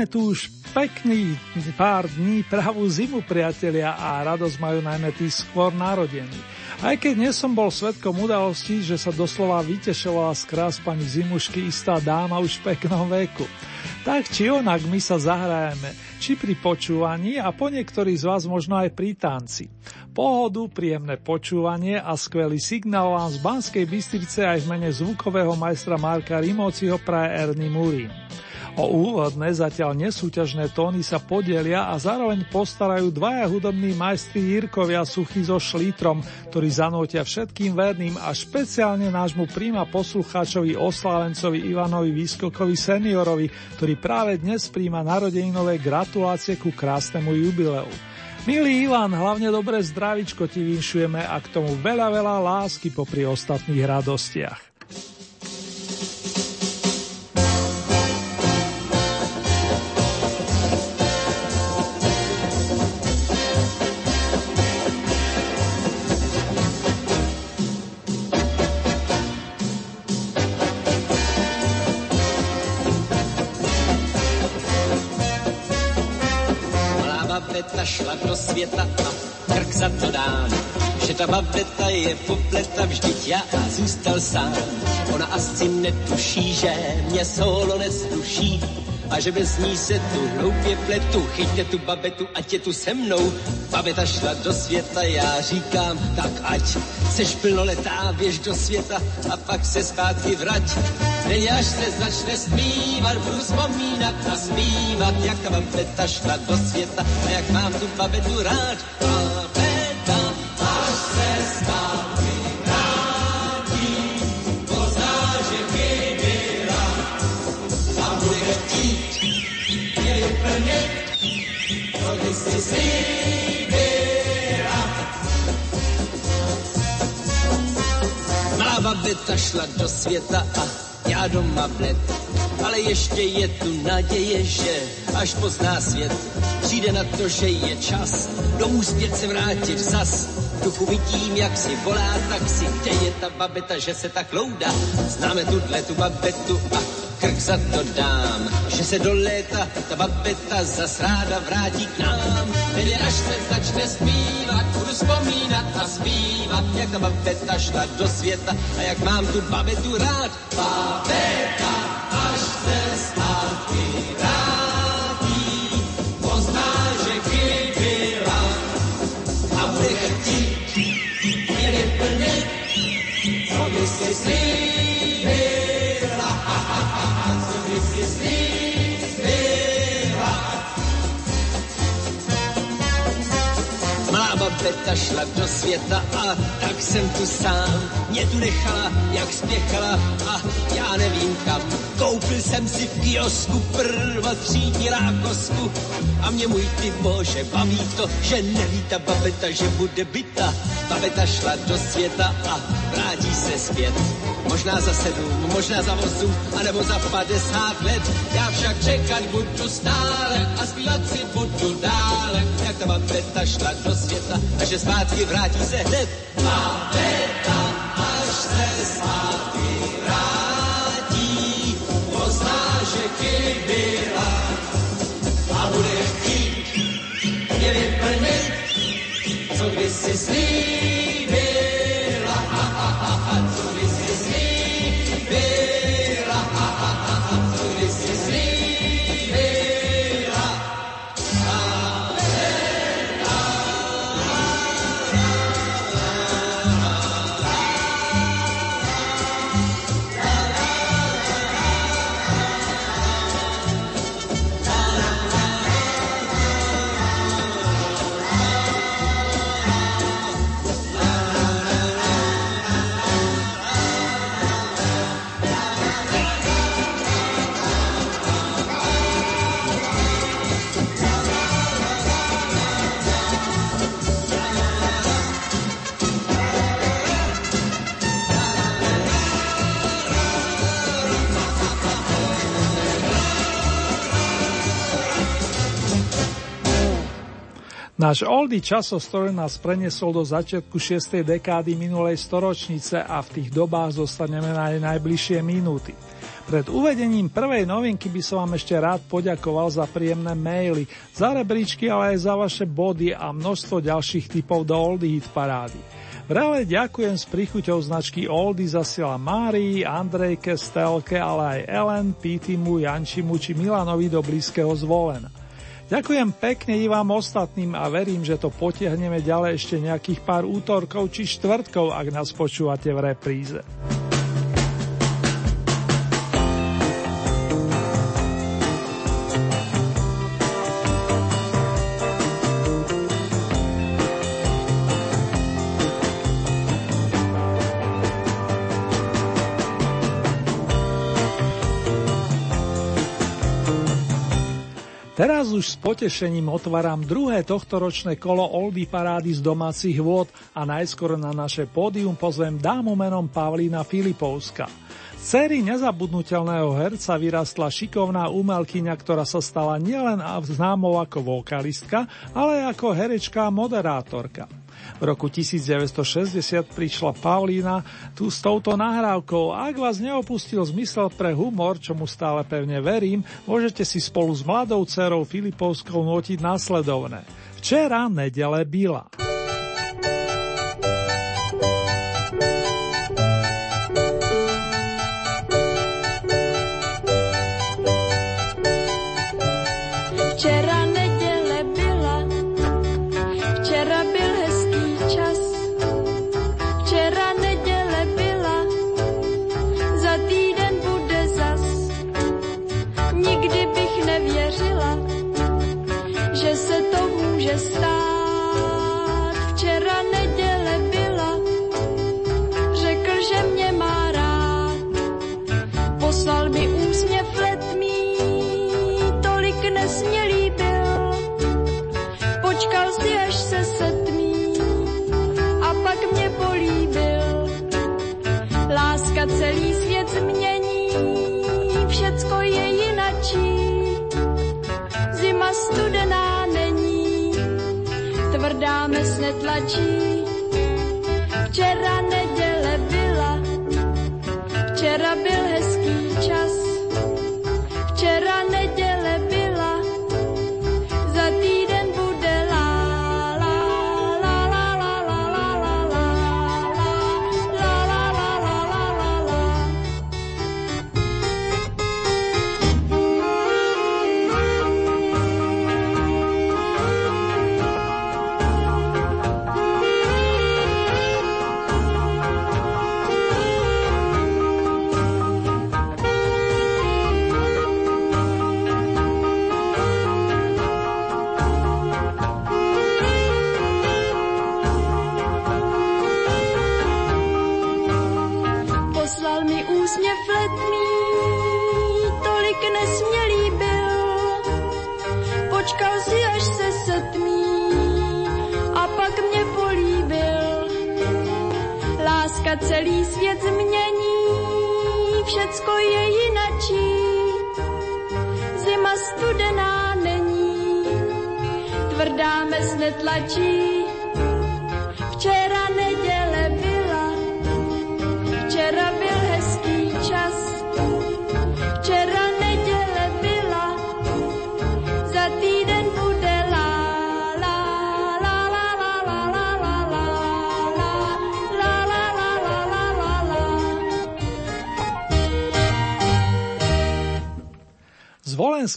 Máme tu už pekný pár dní pravú zimu, priatelia, a radosť majú najmä tí skôr narodení. Aj keď nie som bol svetkom udalosti, že sa doslova vytešovala z krás pani Zimušky istá dáma už v peknom veku. Tak či onak my sa zahrajeme, či pri počúvaní a po niektorých z vás možno aj pri tanci. Pohodu, príjemné počúvanie a skvelý signál vám z Banskej Bystrice aj v mene zvukového majstra Marka Rimociho praje Ernie Murín. O úvodné zatiaľ nesúťažné tóny sa podelia a zároveň postarajú dvaja hudobní majstri Jirkovia Suchy so Šlítrom, ktorí zanútia všetkým verným a špeciálne nášmu príma poslucháčovi oslávencovi Ivanovi Výskokovi seniorovi, ktorý práve dnes príjma narodeninové gratulácie ku krásnemu jubileu. Milý Ivan, hlavne dobré zdravičko ti vinšujeme a k tomu veľa, veľa lásky popri ostatných radostiach. Světa a krk za to dám. Že ta babeta je popleta, vždyť já zůstal sám. Ona asi netuší, že mě solo nesluší a že bez ní se tu hloupě pletu. Chyťte tu babetu, ať je tu se mnou. Babeta šla do světa, já říkám, tak ať seš plnoletá, běž do světa a pak se zpátky vrať. Teď až se začne zpívat, budu vzpomínat a zpívat, jak ta babeta šla do světa a jak mám tu babetu rád. Babeta, si. Malá babeta šla do světa a já doma bled. Ale ještě je tu naděje, že až pozná svět, přijde na to, že je čas domů zpět se vrátit zas. Duchu vidím, jak si volá taxi, kde je ta babeta, že se tak loudá. Známe tuhle tu babetu a krk za to dám, že se do léta ta babeta zas ráda vrátí k nám. Tedy až se začne zpívat, budu vzpomínat a zpívat, jak ta babeta šla do světa a jak mám tu babetu rád. Babeta, až se zpátky vrátí, babeta šla do světa a tak jsem tu sám. Mě tu nechala, jak spěchala a já nevím kam. Koupil jsem si v kiosku prvotřídní rákosku a mě můj ty bože baví to, že neví ta babeta, že bude byta. Babeta šla do světa a vrátí se zpět. Možná za sedm, možná za osm, anebo za padesát let. Já však čekat budu stále a zpívat si budu dále, jak ta babeta šla do světa a že zpátky vrátí se hned. Babeta, až se zpátky vrátí, pozná, že chybila a bude chtít mě vyplnit, co by si slíbil. Náš oldie časostor nás preniesol do začiatku 6. dekády minulej storočnice a v tých dobách zostaneme na jej najbližšie minúty. Pred uvedením prvej novinky by som vám ešte rád poďakoval za príjemné maily, za rebríčky, ale aj za vaše body a množstvo ďalších typov do Oldie Hit parády. Vrele ďakujem s príchuťou značky Oldy zasiela Márii, Andrejke, Stelke, ale aj Ellen, Pítimu, Jančimu či Milanovi do blízkeho zvolena. Ďakujem pekne i vám ostatným a verím, že to potiahneme ďalej ešte nejakých pár útorkov či štvrtkov, ak nás počúvate v repríze. Už s potešením otváram druhé tohtoročné kolo Oldy parády z domácich vôd a najskôr na naše pódium pozvem dámu menom Pavlína Filipovska. Z sérii nezabudnutelného herca vyrastla šikovná umelkyňa, ktorá sa stala nielen známou ako vokalistka, ale ako herečka a moderátorka. V roku 1960 prišla Paulína tu s touto nahrávkou ak vás neopustil zmysel pre humor, čomu stále pevne verím, môžete si spolu s mladou dcerou Filipovskou notiť následovné. Včera nedele byla. la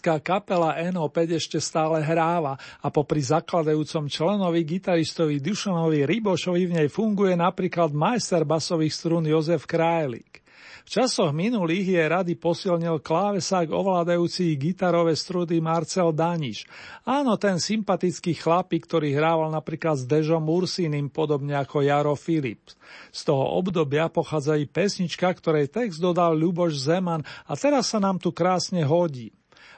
Zvolenská kapela NO5 ešte stále hráva a popri zakladajúcom členovi gitaristovi Dušanovi Rybošovi v nej funguje napríklad majster basových strún Jozef Krajlík. V časoch minulých je rady posilnil klávesák ovládajúci gitarové strudy Marcel Daniš. Áno, ten sympatický chlapík, ktorý hrával napríklad s Dežom Ursinim, podobne ako Jaro Philips. Z toho obdobia pochádza i pesnička, ktorej text dodal Ľuboš Zeman a teraz sa nám tu krásne hodí.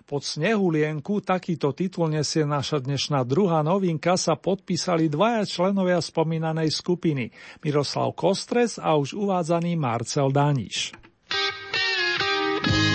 Pod Snehulienku, takýto titul nesie naša dnešná druhá novinka, sa podpísali dvaja členovia spomínanej skupiny, Miroslav Kostres a už uvádzaný Marcel Daniš. tlane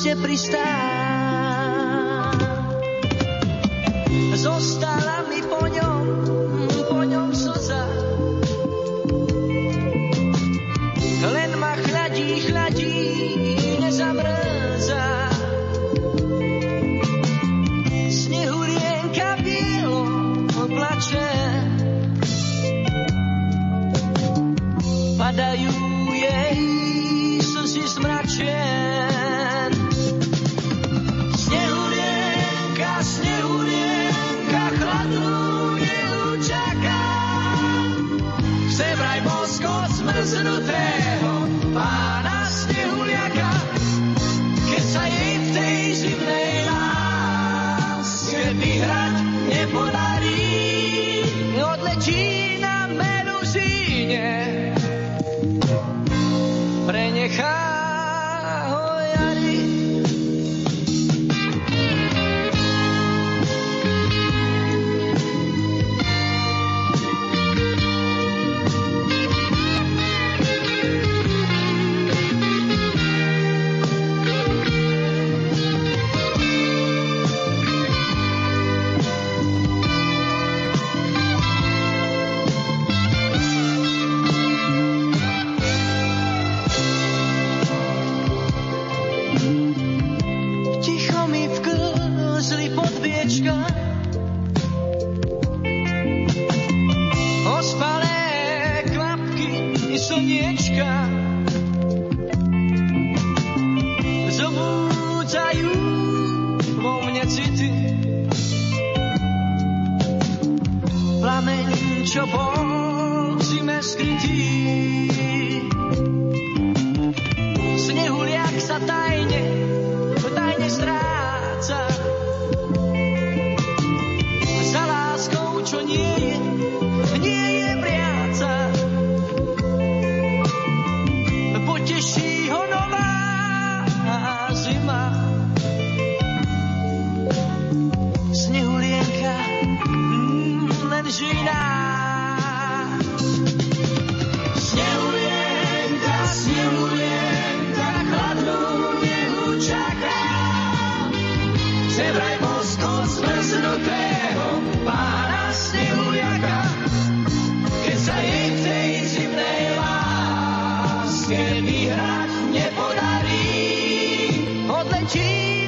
na prste pristál. Zostala mi po ňom,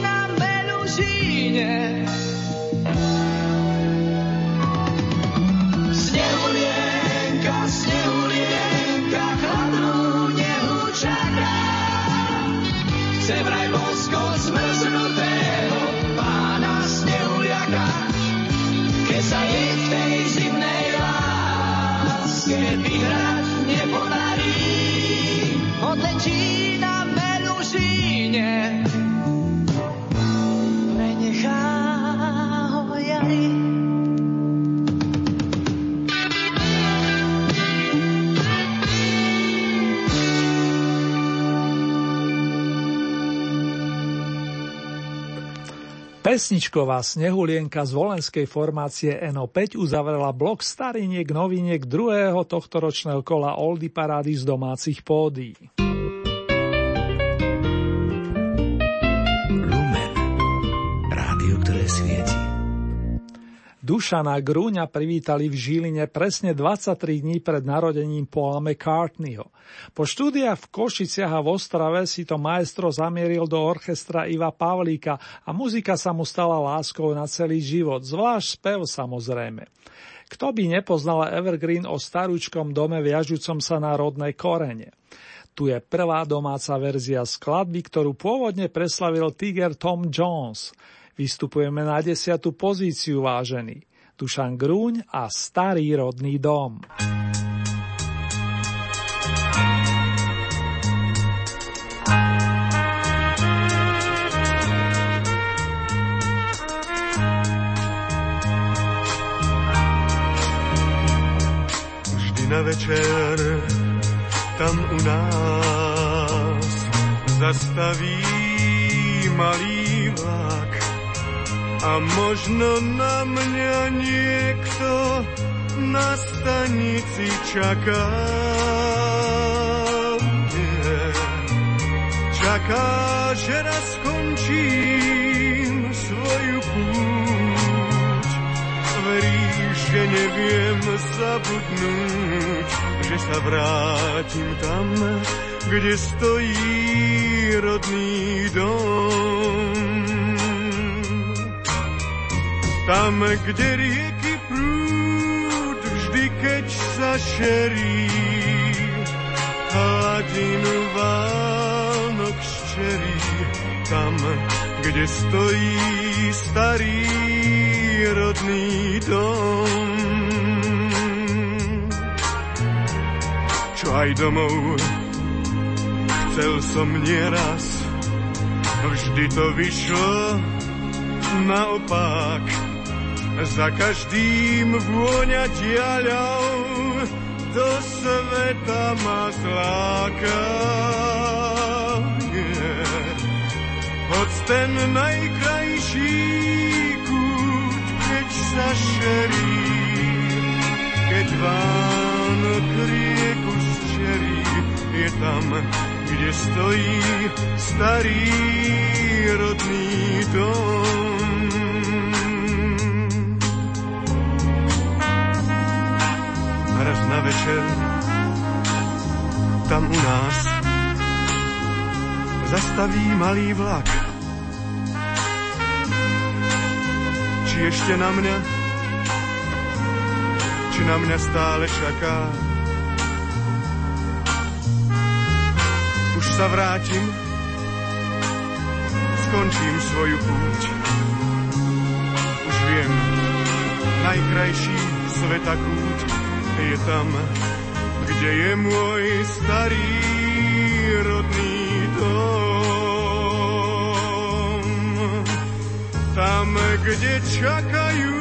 na meluzíne. Pesničková snehulienka z volenskej formácie NO5 uzavrela blok stariniek noviniek druhého tohtoročného kola Oldy parády z domácich pódií. Dušana Grúňa privítali v Žiline presne 23 dní pred narodením Paula McCartneyho. Po štúdiách v Košiciach a v Ostrave si to maestro zamieril do orchestra Iva Pavlíka a muzika sa mu stala láskou na celý život, zvlášť spev samozrejme. Kto by nepoznal Evergreen o starúčkom dome viažúcom sa na rodné korene? Tu je prvá domáca verzia skladby, ktorú pôvodne preslavil Tiger Tom Jones – Vystupujeme na desiatu pozíciu, vážený. Dušan Grúň a Starý rodný dom. Vždy na večer tam u nás zastaví malý vlak a možno na mňa niekto na stanici čaká. Yeah. Čaká, že raz skončím svoju púť. Veríš, že neviem zabudnúť, že sa vrátim tam, kde stojí rodný dom. Tam, kde rieky prúd vždy, keď sa šerí, hladinu Vánok ščerí. Tam, kde stojí starý rodný dom. Čo aj domov Chcel som nieraz, vždy to vyšlo naopak. Za každým vôňa diaľou do sveta ma zláka. Hoď ten najkrajší kút, keď sa šerí, keď Vánok rieku zčerí, je tam kde stojí starý rodný dom. Na večer tam u nás zastaví malý vlak. Či ešte na mňa, či na mňa stále čaká. sa vrátim, skončím svoju púť. Už viem, najkrajší sveta kút je tam, kde je môj starý rodný dom. Tam, kde čakajú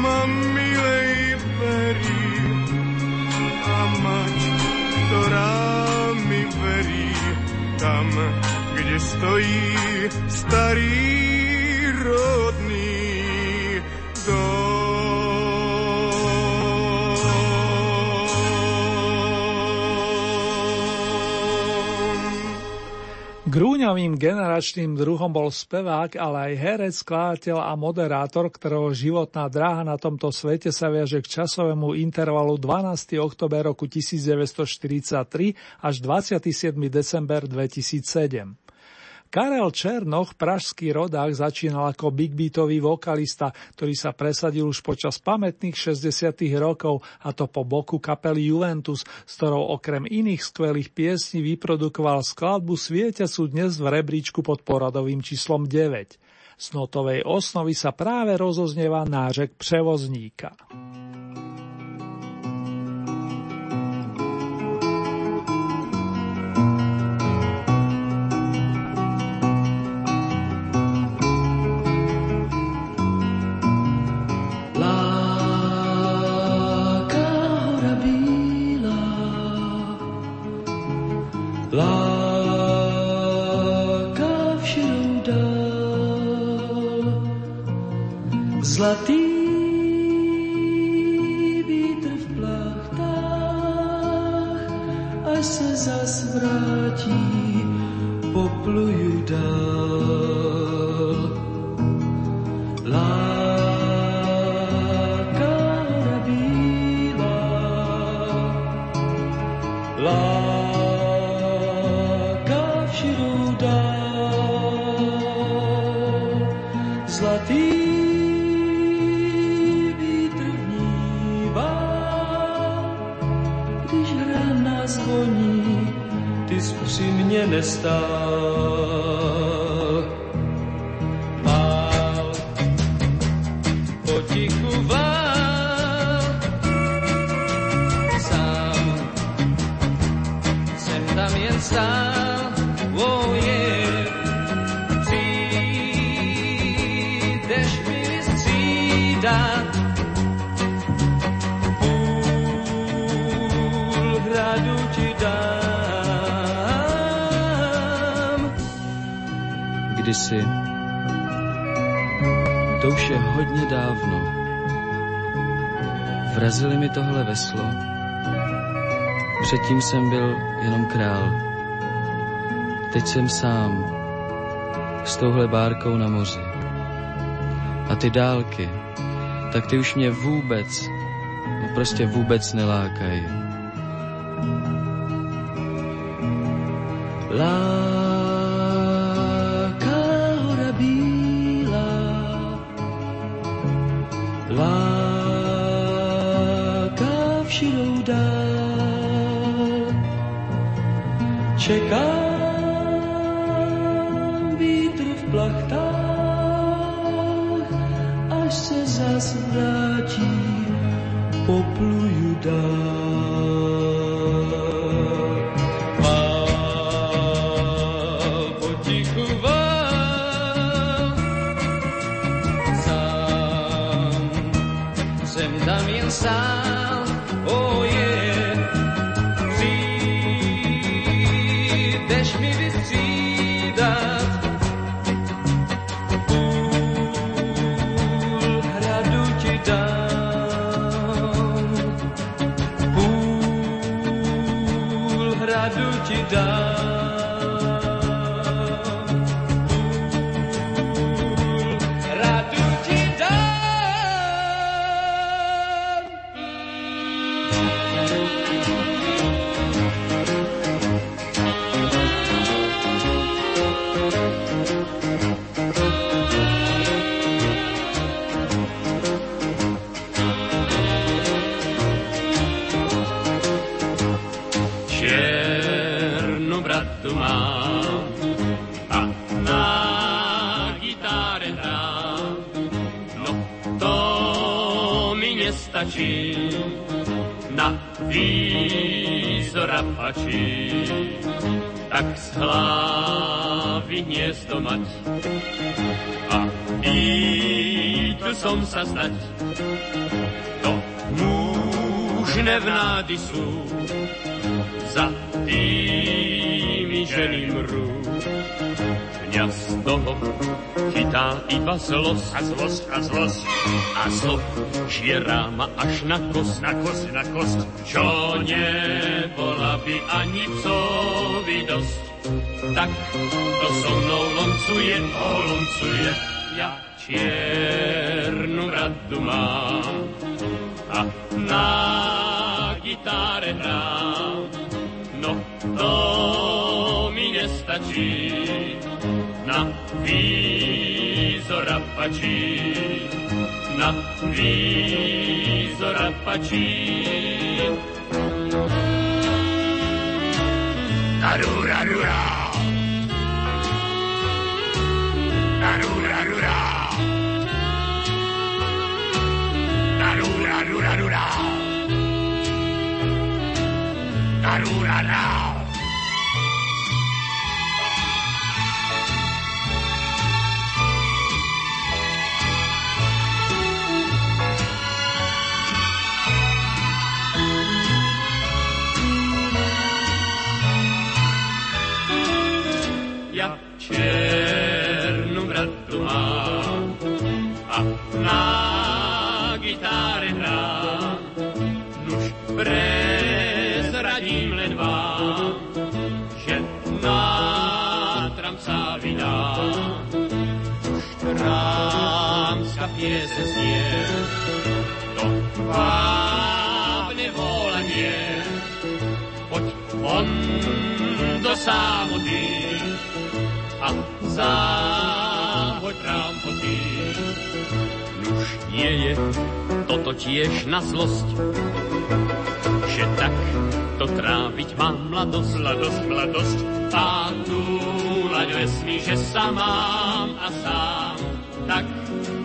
ma milej perí a mať, ktorá verí tam, kde stojí starý rodný Grúňovým generačným druhom bol spevák, ale aj herec, skladateľ a moderátor, ktorého životná dráha na tomto svete sa viaže k časovému intervalu 12. oktober roku 1943 až 27. december 2007. Karel Černoch, pražský rodák, začínal ako big beatový vokalista, ktorý sa presadil už počas pamätných 60. rokov, a to po boku kapely Juventus, s ktorou okrem iných skvelých piesní vyprodukoval skladbu svietiacu dnes v rebríčku pod poradovým číslom 9. Z notovej osnovy sa práve rozoznieva nářek prevozníka. a ti. Předtím jsem byl jenom král. Teď jsem sám, s touhle bárkou na moři. A ty dálky, tak ty už mě vůbec, no prostě vůbec nelákají. duci dai iba zlosť a zlosť a zlosť a zlo žierá ma až na kost, na kost, na kost, čo nebola by ani psovi dosť. Tak to so mnou loncuje, o loncuje, ja čiernu radu mám a na gitáre hrám. No to mi nestačí, na výzora pačí, na výzora pačí. Tarura, rura. Tarura, rura. Tarura, rura, rura. Tarura, rura. To vábne volanie. Poď von do a záhoď trámpoty. Nuž nie je toto tiež na zlosť, že tak to tráviť má mladosť, mladosť, mladosť. A túlať vesmí, že sa mám a sám,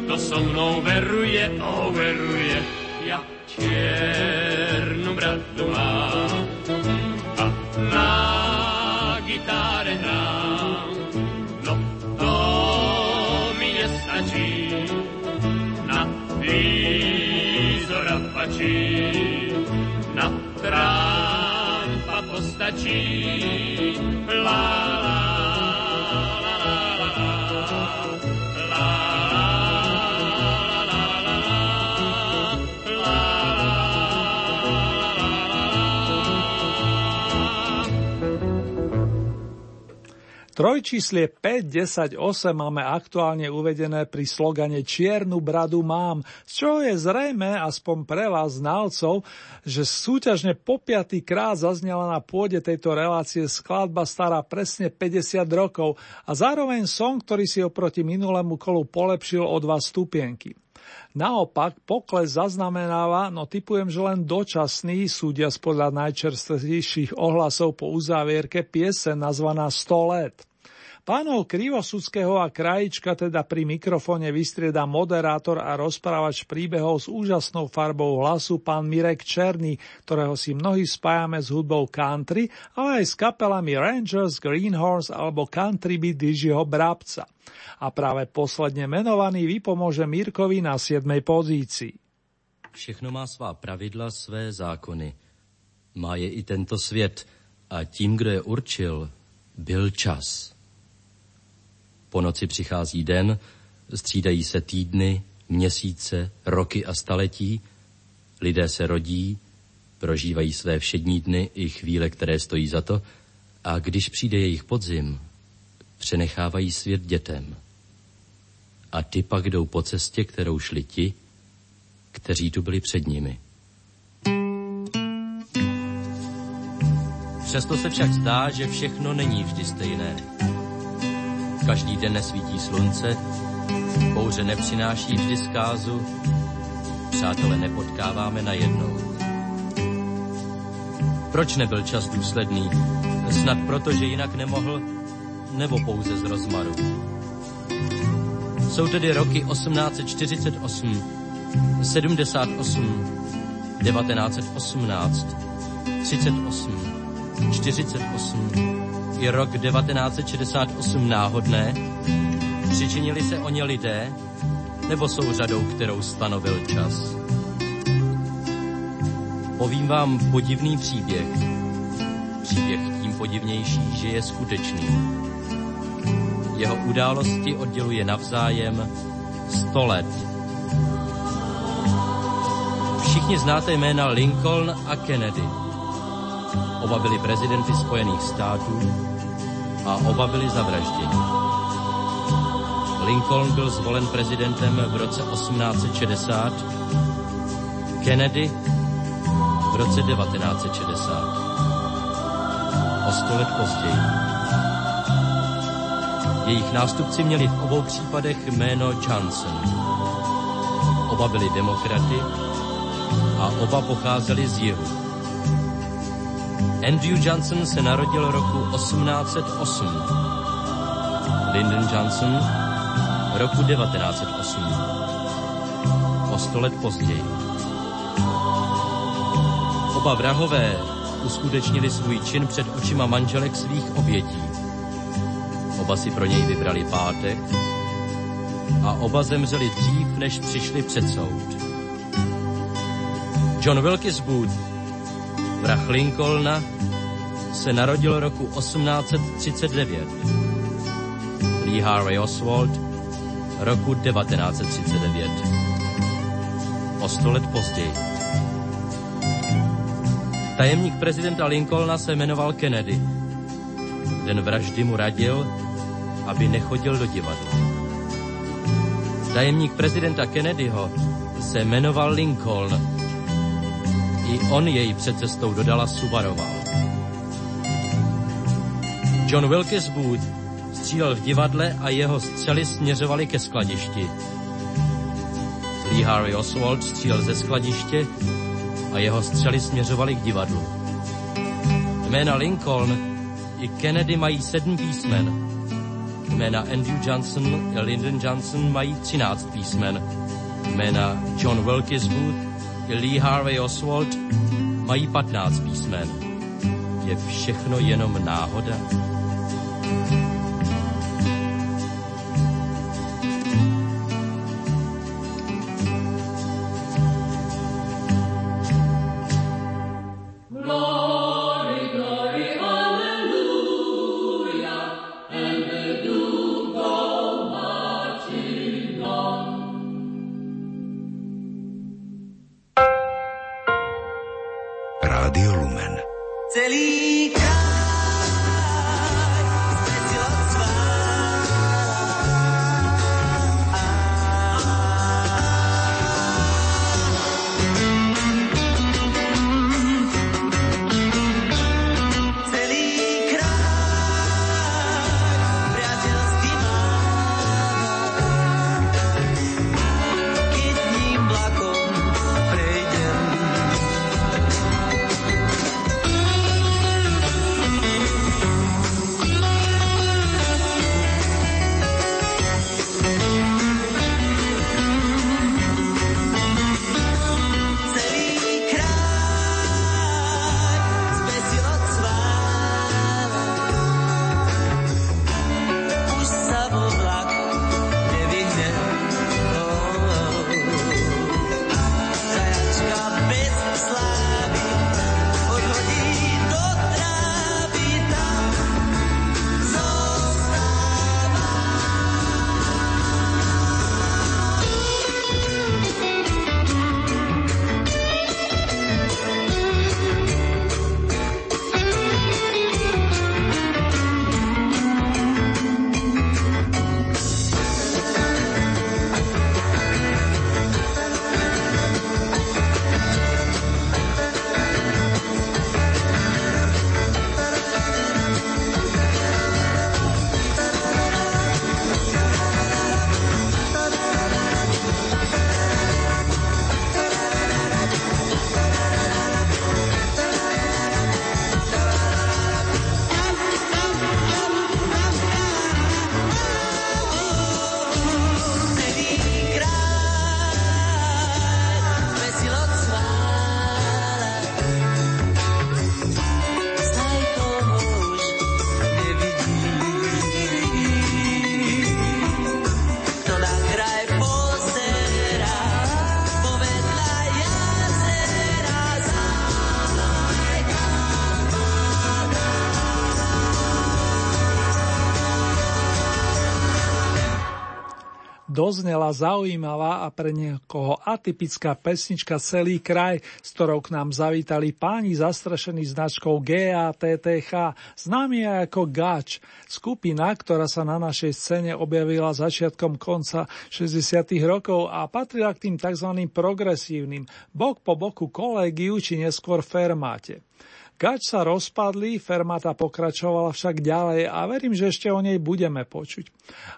to so mnou veruje, o veruje. Ja čiernu bradu mám a na gitáre hrám. No to mi nestačí, na výzora pačí, na trám stačí. La, la, Trojčíslie 5, 10, 8 máme aktuálne uvedené pri slogane Čiernu bradu mám, z čoho je zrejme, aspoň pre vás znalcov, že súťažne po piatý krát zaznela na pôde tejto relácie skladba stará presne 50 rokov a zároveň song, ktorý si oproti minulému kolu polepšil o dva stupienky. Naopak, pokles zaznamenáva, no typujem, že len dočasný, súdia podľa najčerstvejších ohlasov po uzávierke piese nazvaná 100 let. Pánov Krivosudského a Krajička teda pri mikrofóne vystrieda moderátor a rozprávač príbehov s úžasnou farbou hlasu pán Mirek Černý, ktorého si mnohí spájame s hudbou country, ale aj s kapelami Rangers, Greenhorns alebo Country Beat Dižiho Brabca. A práve posledne menovaný vypomôže Mirkovi na 7. pozícii. Všechno má svá pravidla, své zákony. Má je i tento svět a tím, kdo je určil, byl čas. Po noci přichází den, střídají se týdny, měsíce, roky a staletí, lidé se rodí, prožívají své všední dny i chvíle, které stojí za to, a když přijde jejich podzim, přenechávají svět dětem. A ty pak jdou po cestě, kterou šli ti, kteří tu byli před nimi. Přesto se však zdá, že všechno není vždy stejné. Každý den nesvítí slunce, bouře nepřináší vždy zkázu, přátele nepotkáváme na jednou. Proč nebyl čas důsledný? Snad proto, že jinak nemohl, nebo pouze z rozmaru. Jsou tedy roky 1848, 78, 1918, 38, 48, je rok 1968 náhodné? Přičinili se o ně lidé? Nebo jsou řadou, kterou stanovil čas? Povím vám podivný příběh. Příběh tím podivnější, že je skutečný. Jeho události odděluje navzájem 100 let. Všichni znáte jména Lincoln a Kennedy. Oba byli prezidenty Spojených států a oba byli zavražděni. Lincoln byl zvolen prezidentem v roce 1860, Kennedy v roce 1960. O sto let později. Jejich nástupci měli v obou případech jméno Johnson. Oba byli demokraty a oba pocházeli z jihu. Andrew Johnson se narodil roku 1808. Lyndon Johnson roku 1908. O sto let později. Oba vrahové uskutečnili svůj čin před očima manželek svých obětí. Oba si pro něj vybrali pátek a oba zemřeli dřív, než přišli před soud. John Wilkes Booth, vrah Lincolna, se narodil roku 1839. Lee Harvey Oswald roku 1939. O sto let později. Tajemník prezidenta Lincolna se jmenoval Kennedy. Den vraždy mu radil, aby nechodil do divadla. Tajemník prezidenta Kennedyho se jmenoval Lincoln. I on jej před cestou do Dallasu varoval. John Wilkes Booth střílel v divadle a jeho střely směřovaly ke skladišti. Lee Harvey Oswald střílel ze skladiště a jeho střely směřovaly k divadlu. Jména Lincoln i Kennedy mají sedm písmen. Jména Andrew Johnson i Lyndon Johnson mají třináct písmen. Jména John Wilkes Booth Lee Harvey Oswald mají patnáct písmen. Je všechno jenom náhoda? Doznela zaujímavá a pre niekoho atypická pesnička Celý kraj, s ktorou k nám zavítali páni zastrešení značkou GATTH, známy ako GAČ, skupina, ktorá sa na našej scéne objavila začiatkom konca 60. rokov a patrila k tým tzv. progresívnym, bok po boku kolegiu či neskôr fermáte. Gač sa rozpadli, fermata pokračovala však ďalej a verím, že ešte o nej budeme počuť.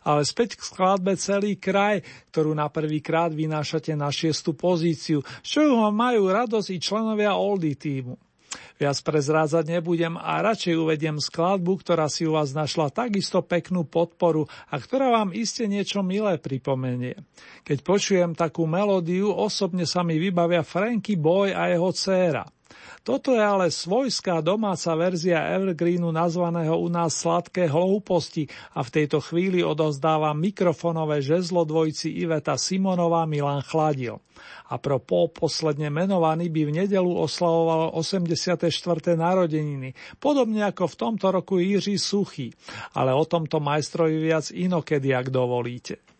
Ale späť k skladbe celý kraj, ktorú na prvý krát vynášate na šiestu pozíciu, čo ju majú radosť i členovia Oldy týmu. Viac prezrádzať nebudem a radšej uvediem skladbu, ktorá si u vás našla takisto peknú podporu a ktorá vám iste niečo milé pripomenie. Keď počujem takú melódiu, osobne sa mi vybavia Franky Boy a jeho dcéra. Toto je ale svojská domáca verzia Evergreenu nazvaného u nás Sladké hlúposti a v tejto chvíli odozdáva mikrofonové žezlo dvojci Iveta Simonová Milan Chladil. A pro pol posledne menovaný by v nedelu oslavoval 84. narodeniny, podobne ako v tomto roku Jiří Suchý, ale o tomto majstrovi viac inokedy, ak dovolíte.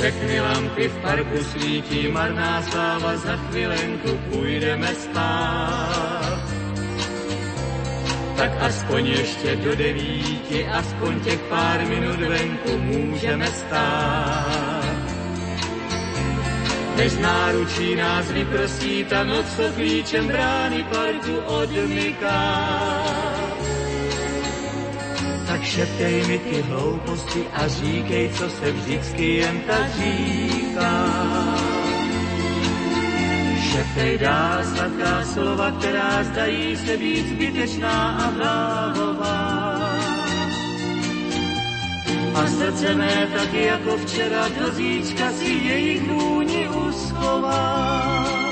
Všechny lampy v parku svítí, marná sláva, za chvilenku půjdeme spát. Tak aspoň ještě do devíti, aspoň těch pár minut venku můžeme stát. Než náručí nás vyprosí ta noc, co klíčem brány parku odmyká tak šeptej mi ty hlouposti a říkej, co se vždycky jen tak říká. Šeptej dál sladká slova, která zdají se být zbytečná a bláhová. A srdce mé taky jako včera do zítřka si jejich vůni uschová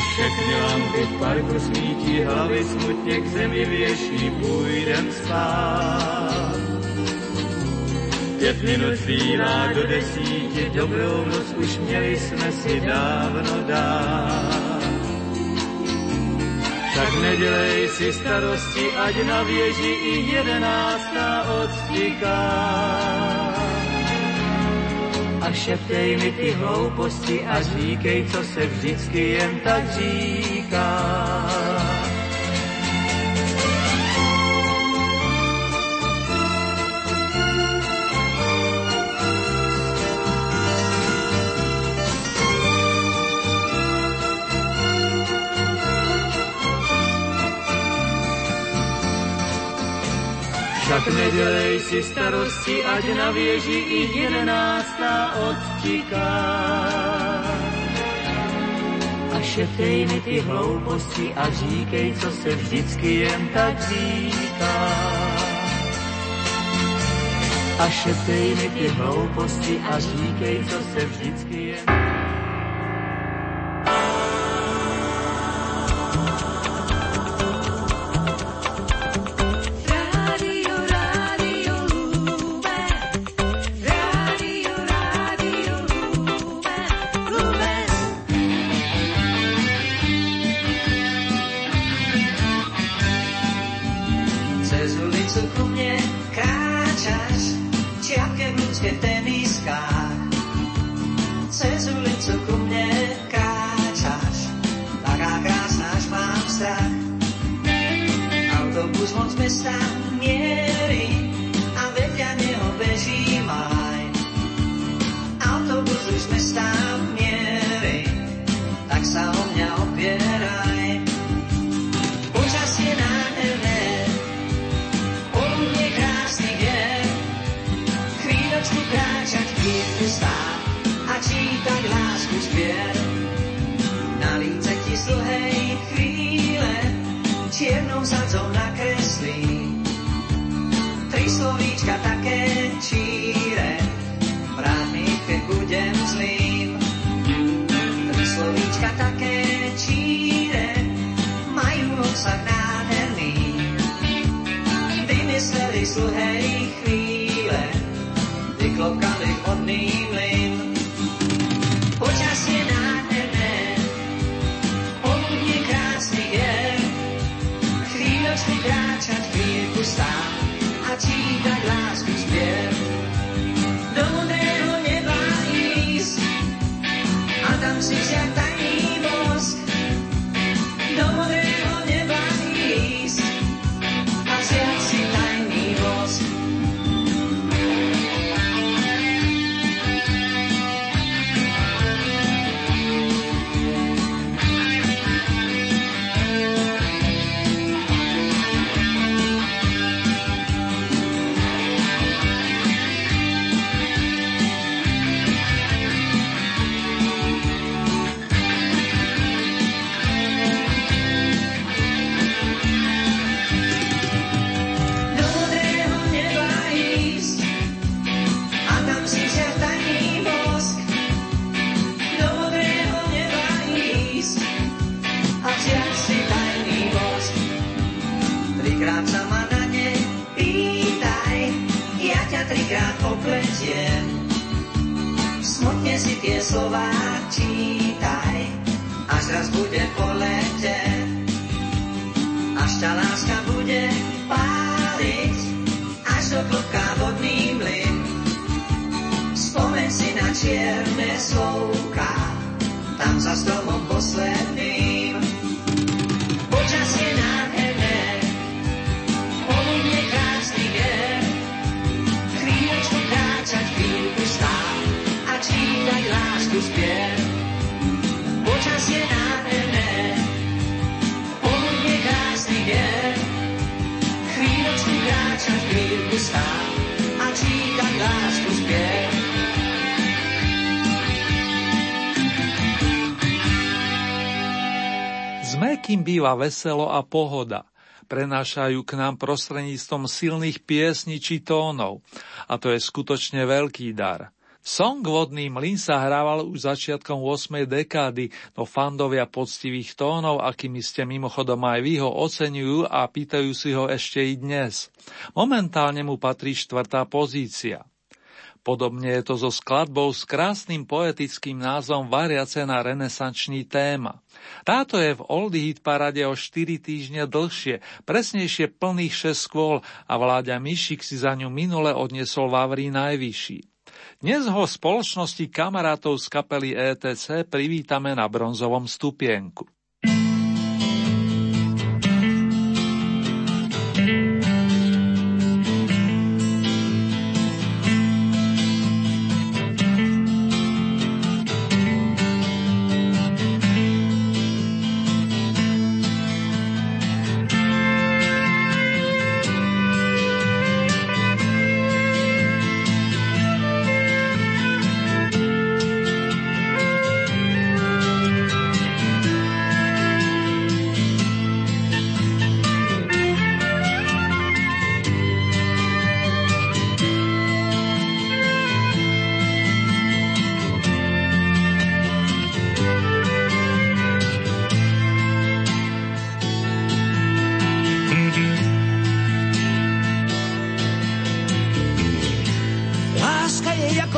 všechny lampy v parku smítí, hlavy smutně k zemi věší, půjdem spát. Pět minut zbývá do desíti, dobrou noc už měli jsme si dávno dát. Tak nedělej si starosti, ať na věži i jedenáctá odstiká. A šeptej mi ty hlouposti a říkej, co se vždycky jen tak říká. Tak nedělej si starosti, ať na věži i jedenáctá odtiká. A šeptej mi ty hlouposti a říkej, co se vždycky jen tak říká. A šeptej mi ty hlouposti a říkej, co se vždycky jen tak býva veselo a pohoda. Prenášajú k nám prostredníctvom silných piesní či tónov. A to je skutočne veľký dar. Song Vodný mlyn sa hrával už začiatkom 8. dekády, no fandovia poctivých tónov, akými ste mimochodom aj vy ho oceňujú a pýtajú si ho ešte i dnes. Momentálne mu patrí štvrtá pozícia. Podobne je to so skladbou s krásnym poetickým názvom Variace na renesančný téma. Táto je v Oldie Hit parade o 4 týždne dlhšie, presnejšie plných 6 skôl a vláďa Mišik si za ňu minule odnesol Vavrí najvyšší. Dnes ho v spoločnosti kamarátov z kapely ETC privítame na bronzovom stupienku.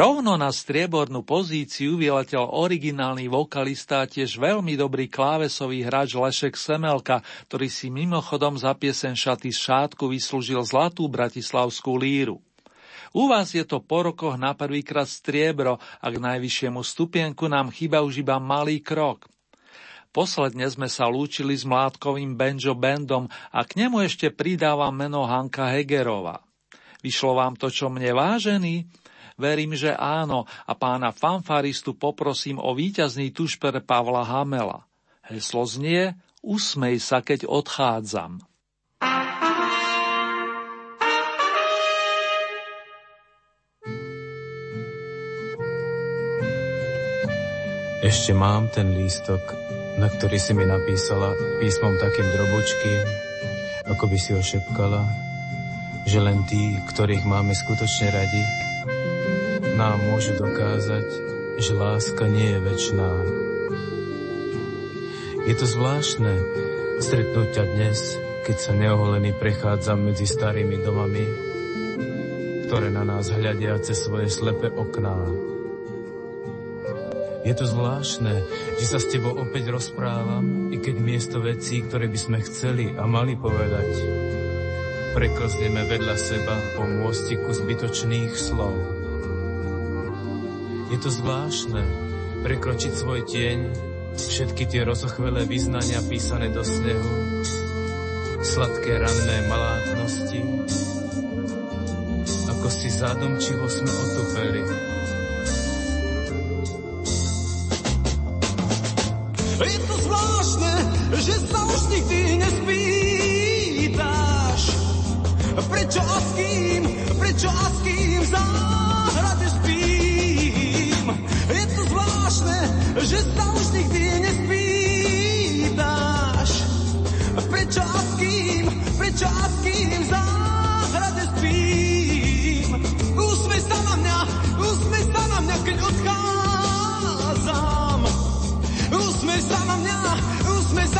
Rovno na striebornú pozíciu vyletel originálny vokalista a tiež veľmi dobrý klávesový hráč Lešek Semelka, ktorý si mimochodom za piesen Šaty z šátku vyslúžil zlatú bratislavskú líru. U vás je to po rokoch na prvýkrát striebro a k najvyššiemu stupienku nám chýba už iba malý krok. Posledne sme sa lúčili s mládkovým banjo bandom a k nemu ešte pridávam meno Hanka Hegerova. Vyšlo vám to, čo mne vážený? Verím, že áno a pána fanfaristu poprosím o víťazný tušper Pavla Hamela. Heslo znie Usmej sa, keď odchádzam. Ešte mám ten lístok, na ktorý si mi napísala písmom takým drobučkým, ako by si ho šepkala, že len tí, ktorých máme skutočne radi, nám môžu dokázať, že láska nie je väčšiná. Je to zvláštne stretnúť ťa dnes, keď sa neoholený prechádzam medzi starými domami, ktoré na nás hľadia cez svoje slepé okná. Je to zvláštne, že sa s tebou opäť rozprávam, i keď miesto vecí, ktoré by sme chceli a mali povedať, preklzneme vedľa seba po môstiku zbytočných slov. Je to zvláštne prekročiť svoj tieň, všetky tie rozochvelé vyznania písané do snehu, sladké ranné malátnosti, ako si zádomčivo sme otupeli. Je to zvláštne, že sa už nikdy nespýtaš, prečo a s kým, prečo a s kým záhrade že sa už nikdy nespýtaš, prečo a s kým, prečo a s kým v záhrade spím. Usmej sa na mňa, usmej sa na mňa, keď odchádzam. Usmej sa na mňa, usmej sa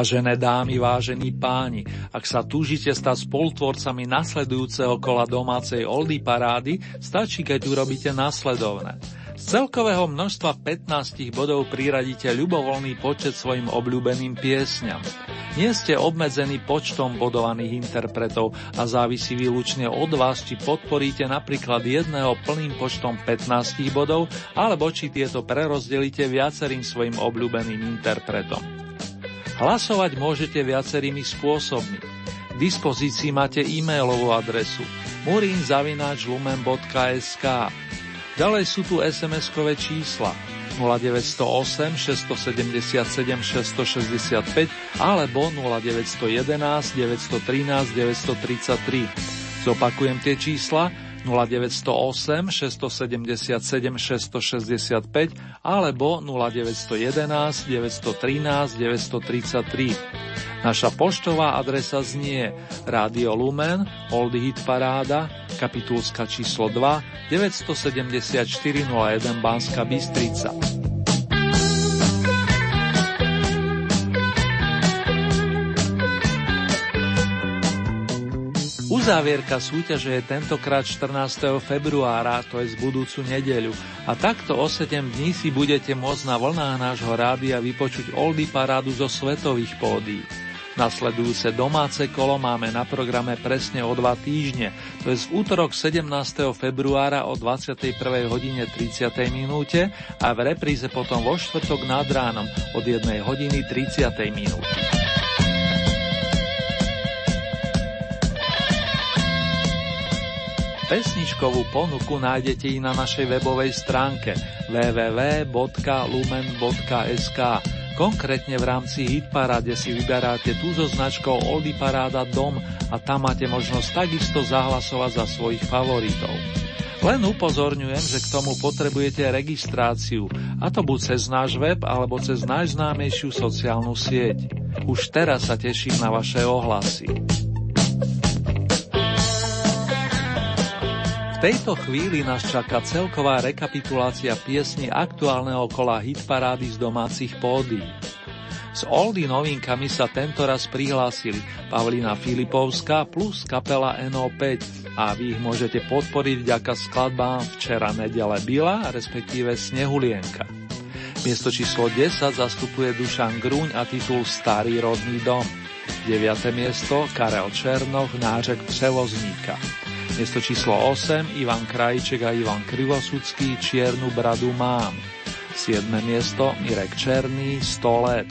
Vážené dámy, vážení páni, ak sa túžite stať spolutvorcami nasledujúceho kola domácej Oldy parády, stačí, keď urobíte nasledovné. Z celkového množstva 15 bodov priradíte ľubovoľný počet svojim obľúbeným piesňam. Nie ste obmedzení počtom bodovaných interpretov a závisí výlučne od vás, či podporíte napríklad jedného plným počtom 15 bodov, alebo či tieto prerozdelíte viacerým svojim obľúbeným interpretom. Hlasovať môžete viacerými spôsobmi. K dispozícii máte e-mailovú adresu murinzavináčlumen.sk Ďalej sú tu SMS-kové čísla 0908 677 665 alebo 0911 913 933. Zopakujem tie čísla 0908 677 665 alebo 0911 913 933. Naša poštová adresa znie Radio Lumen, Old Hit Paráda, kapitulska číslo 2, 974 01 Banska Bystrica. Uzávierka súťaže je tentokrát 14. februára, to je z budúcu nedeľu. A takto o 7 dní si budete môcť na vlnách nášho rádia vypočuť Oldy parádu zo svetových pódií. Nasledujúce domáce kolo máme na programe presne o dva týždne, to je v útorok 17. februára o 21. hodine 30. minúte a v repríze potom vo štvrtok nad ránom od 1 hodiny 30. minúty. Pesničkovú ponuku nájdete i na našej webovej stránke www.lumen.sk Konkrétne v rámci Hitparáde si vyberáte tú so značkou Oldy Paráda Dom a tam máte možnosť takisto zahlasovať za svojich favoritov. Len upozorňujem, že k tomu potrebujete registráciu, a to buď cez náš web alebo cez najznámejšiu sociálnu sieť. Už teraz sa teším na vaše ohlasy. Tejto chvíli nás čaká celková rekapitulácia piesni aktuálneho kola hitparády z domácich pódy. S oldy novinkami sa tento raz prihlásili Pavlina Filipovská plus kapela NO5 a vy ich môžete podporiť vďaka skladbám Včera nedele byla, respektíve Snehulienka. Miesto číslo 10 zastupuje Dušan Grúň a titul Starý rodný dom. 9. miesto Karel Černoch, Nářek převozníka. Miesto číslo 8 Ivan Krajček a Ivan Krivosudský Čiernu bradu mám. 7. miesto Mirek Černý 100 let.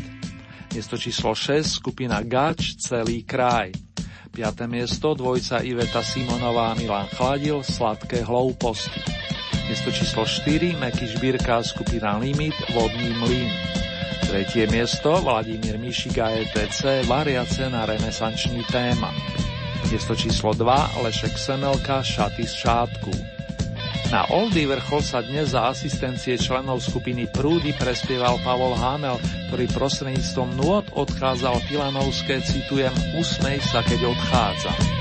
Miesto číslo 6 skupina Gač Celý kraj. 5. miesto dvojca Iveta Simonová a Milan Chladil Sladké hlouposti. Miesto číslo 4 Meky Žbírka skupina Limit Vodný mlyn. Tretie miesto Vladimír Mišiga ETC Variace na renesančný téma. Miesto číslo 2 Lešek Semelka Šaty z šátku. Na Oldy vrchol sa dnes za asistencie členov skupiny Prúdy prespieval Pavol Hanel, ktorý prostredníctvom nôd odchádzal Filanovské, citujem, Usmej sa, keď odchádza.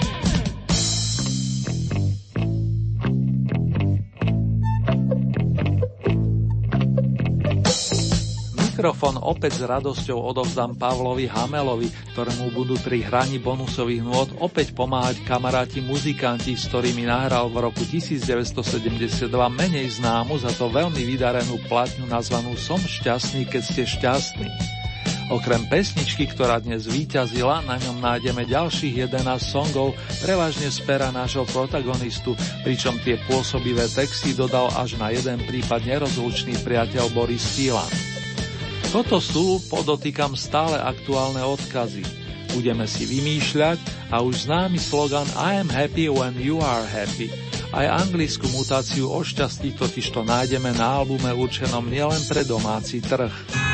Mikrofón opäť s radosťou odovzdám Pavlovi Hamelovi, ktorému budú pri hraní bonusových nôd opäť pomáhať kamaráti muzikanti, s ktorými nahral v roku 1972 menej známu za to veľmi vydarenú platňu nazvanú Som šťastný, keď ste šťastný. Okrem pesničky, ktorá dnes víťazila, na ňom nájdeme ďalších 11 songov, prevažne z pera nášho protagonistu, pričom tie pôsobivé texty dodal až na jeden prípad nerozlučný priateľ Boris Fílan. Toto sú, podotýkam, stále aktuálne odkazy. Budeme si vymýšľať a už známy slogan I am happy when you are happy. Aj anglickú mutáciu o šťastí totiž to nájdeme na albume určenom nielen pre domáci trh.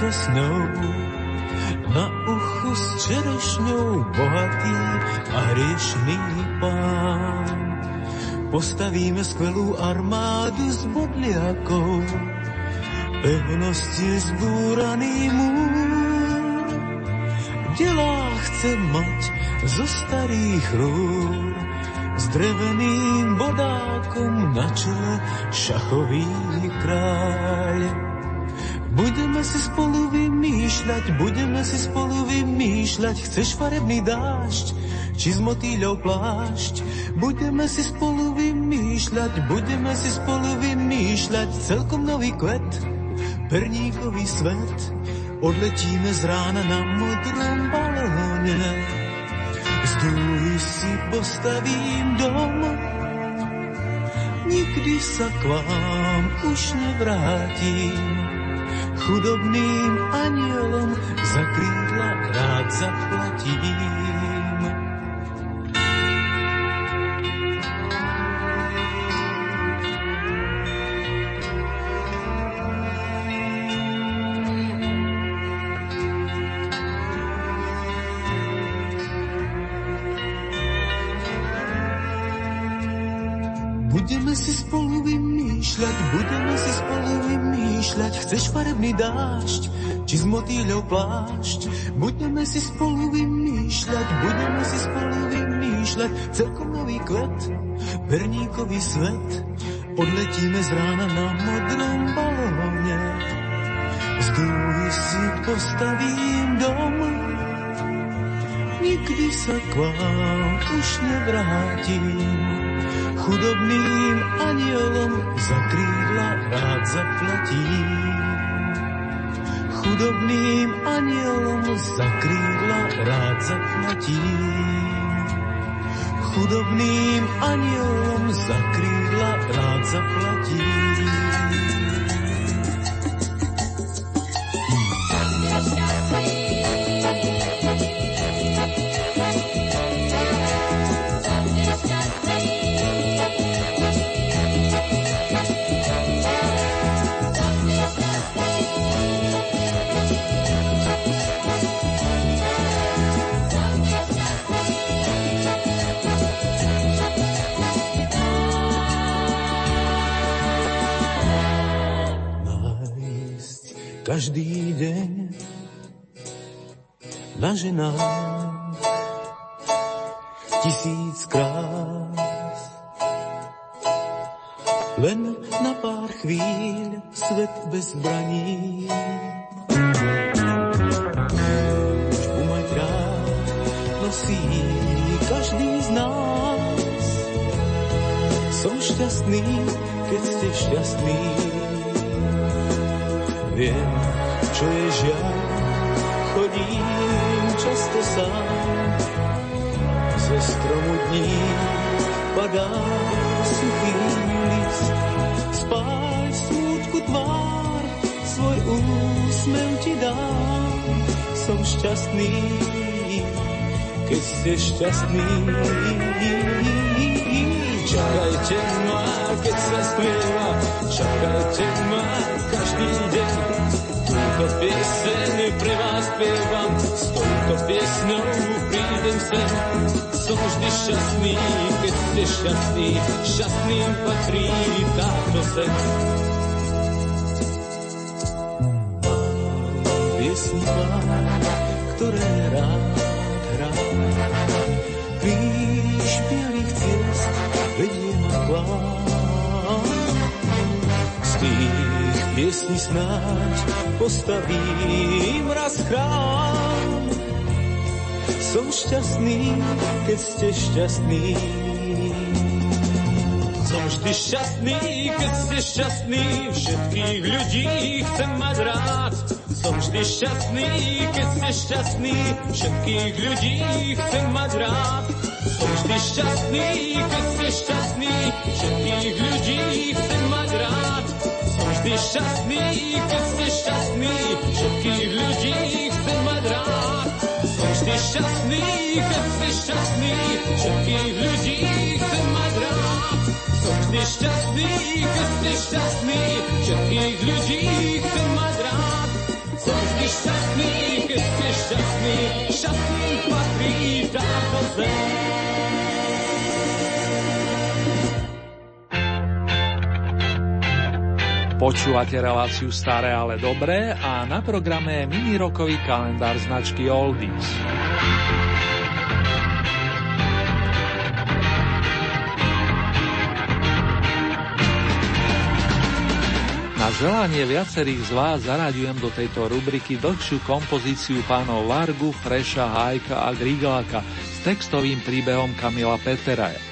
Kráča snou. Na uchu s čerešňou bohatý a hriešný pán. Postavíme skvelú armádu s bodliakou, pevnosti zbúraný múr. Delá chce mať zo starých rúr, s dreveným bodákom na čele šachový kráľ. Budeme si spolu vymýšľať, budeme si spolu vymýšľať, chceš farebný dážď, či z motýľov plášť. Budeme si spolu vymýšľať, budeme si spolu vymýšľať, celkom nový kvet, perníkový svet. Odletíme z rána na modrom balóne, z dúhy si postavím dom, nikdy sa k vám už nevrátim chudobným anielom za krídla rád zaplatím. Chceš farebný dážď, či z motýľov plášť? Budeme si spolu vymýšľať, budeme si spolu vymýšľať. Celkom kvet, perníkový svet. Odletíme z rána na modrom balóne. Z dúhy si postavím dom, nikdy sa k vám už nevrátim. Chudobným anielom za krídla rád zaplatím. Chudobným anielom za krídla rád zaplatím. Chudobným anielom za krídla rád zaplatím. Každý deň na ženách tisíc krás. Len na pár chvíľ svet bez zbraní. Už mať rád nosí každý z nás. Som šťastný, keď ste šťastný. Čo je žiaľ, chodím často sám. Zo stromu dní padá suchý list. Spáj smútku tvár, svoj úsmev ti dám. Som šťastný, keď ste šťastný. Čakajte ma, keď sa spieva, čakajte ma každý deň. Túto pieseň pre vás spievam, s touto piesňou prídem sem. Som vždy šťastný, keď ste šťastný, šťastným patrí táto zem. Piesni pár, ktoré rád piesni snáď postavím raz chrám. Som šťastný, keď ste šťastný. Som vždy šťastný, keď ste šťastný, všetkých ľudí chcem mať rád. Som vždy šťastný, keď ste šťastný, všetkých ľudí chcem mať rád. Som vždy šťastný, keď ste šťastný, všetkých ľudí. Vždy šťastný, keď ste šťastný, všetkých ľudí chcem mať rád. Som vždy šťastný, keď ste šťastný, všetkých ľudí chcem mať rád. Som vždy šťastný, keď ste šťastný, všetkých ľudí chcem mať rád. Som vždy šťastný, keď ste šťastný, šťastný patrí táto zem. Počúvate reláciu Staré, ale dobré a na programe je mini rokový kalendár značky Oldies. Na želanie viacerých z vás zaraďujem do tejto rubriky dlhšiu kompozíciu pánov Largu, Freša, Hajka a Grigalaka s textovým príbehom Kamila Peteraja.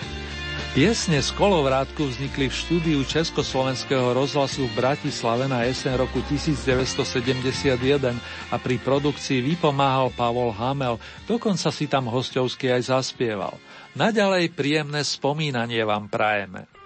Piesne z kolovrátku vznikli v štúdiu Československého rozhlasu v Bratislave na jeseň roku 1971 a pri produkcii vypomáhal Pavol Hamel, dokonca si tam hostovsky aj zaspieval. Naďalej príjemné spomínanie vám prajeme.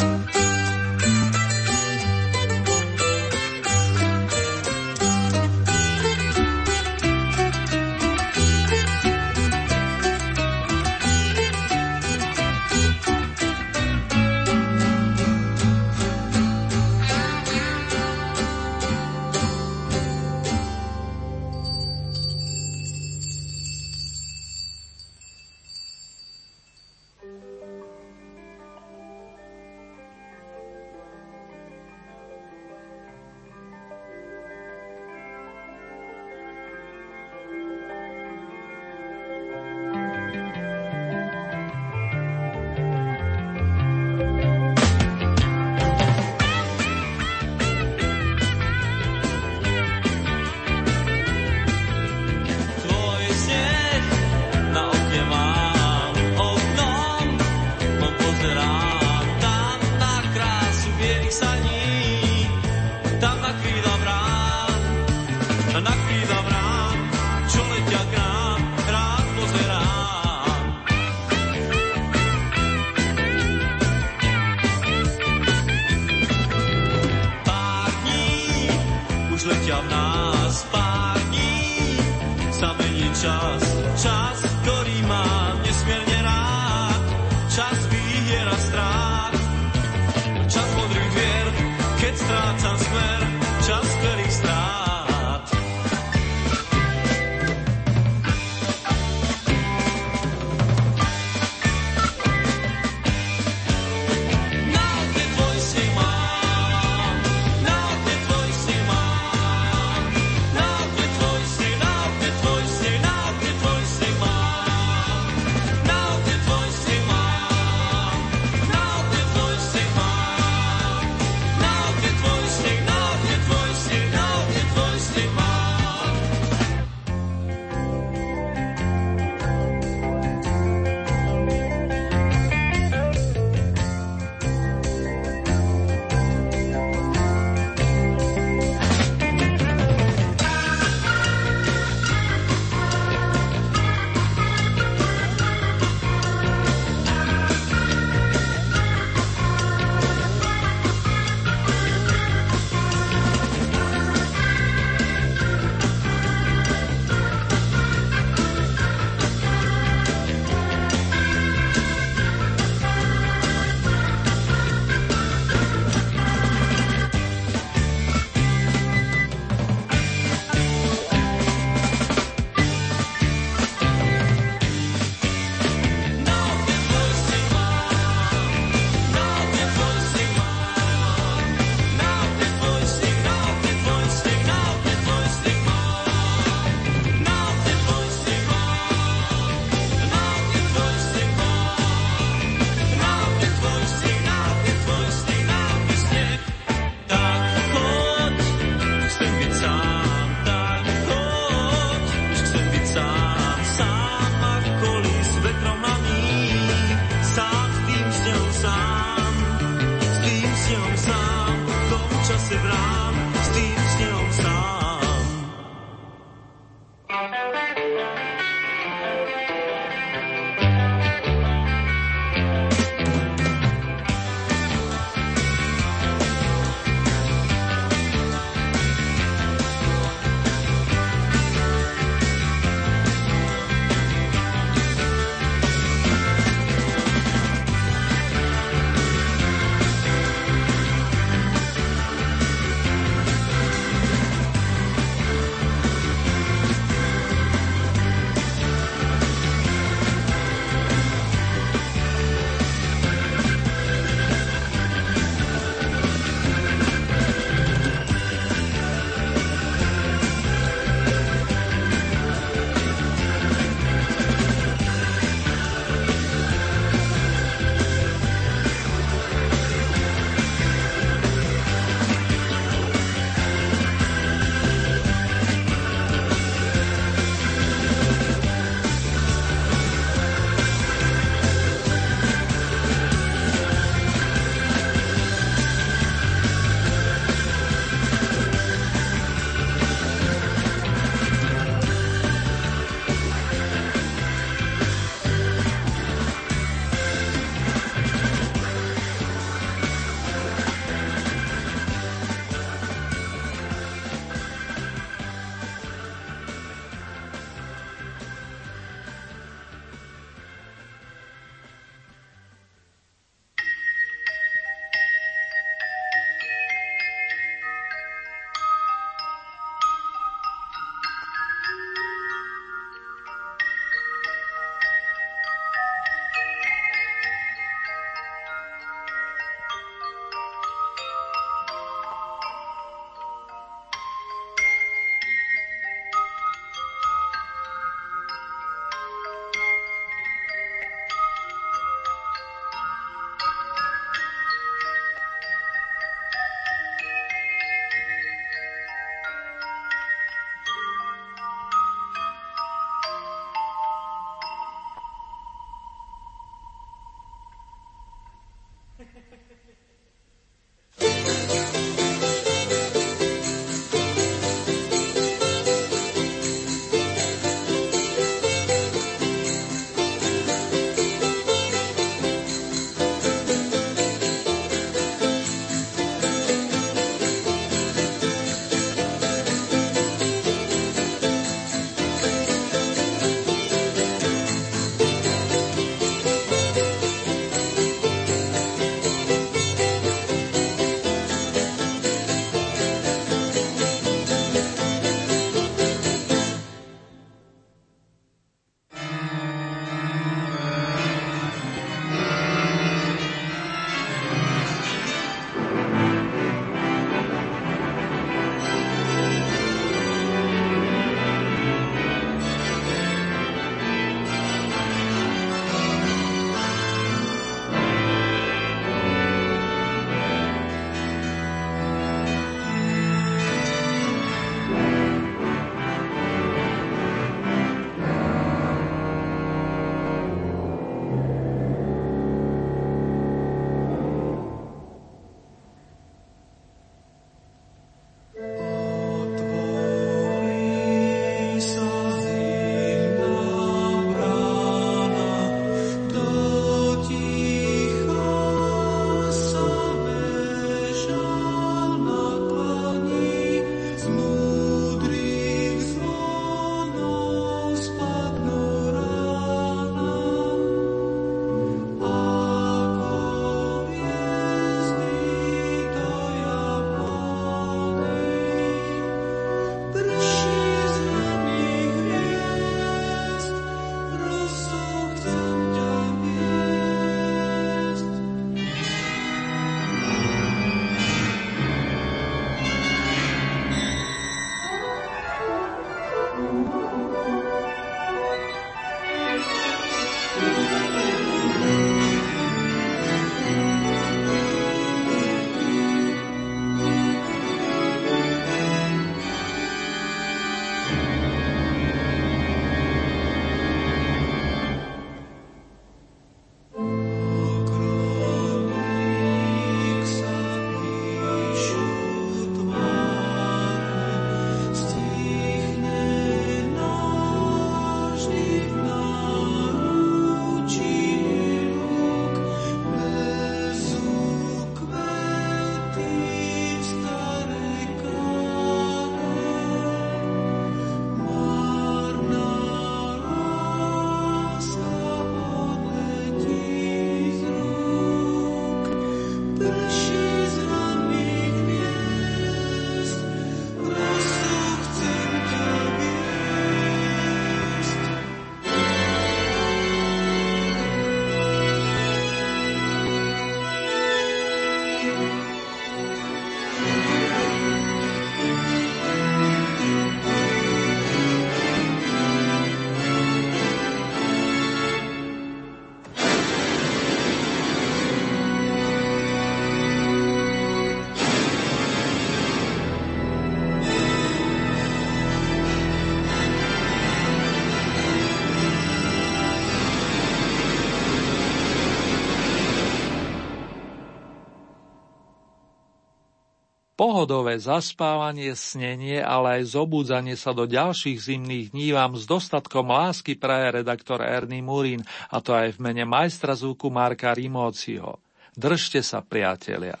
Pohodové zaspávanie, snenie, ale aj zobudzanie sa do ďalších zimných dní vám s dostatkom lásky praje redaktor Ernie Murín, a to aj v mene majstra zvuku Marka Rimóciho. Držte sa, priatelia.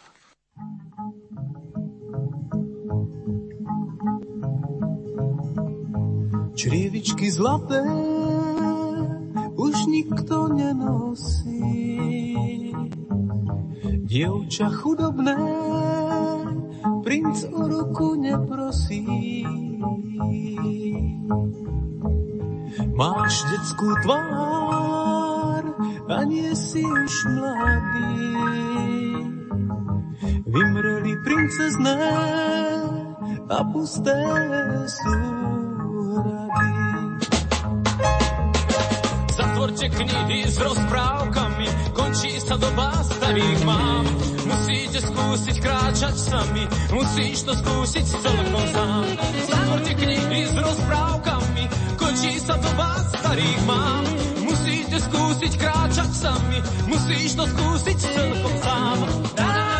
Črievičky zlaté už nikto nenosí. Dievča chudobné princ o ruku neprosí. Máš detskú tvár a nie si už mladý. Vymreli princezné a pusté sú hrady. Zatvorte knihy s rozprávkami, končí sa doba starých mám. Musíte skúsiť kráčať sami, musíš to skúsiť celkom sám. Zatvorte knihy s rozprávkami, končí sa doba starých mám. Musíte skúsiť kráčať sami, musíš to skúsiť celkom sám. Na, na,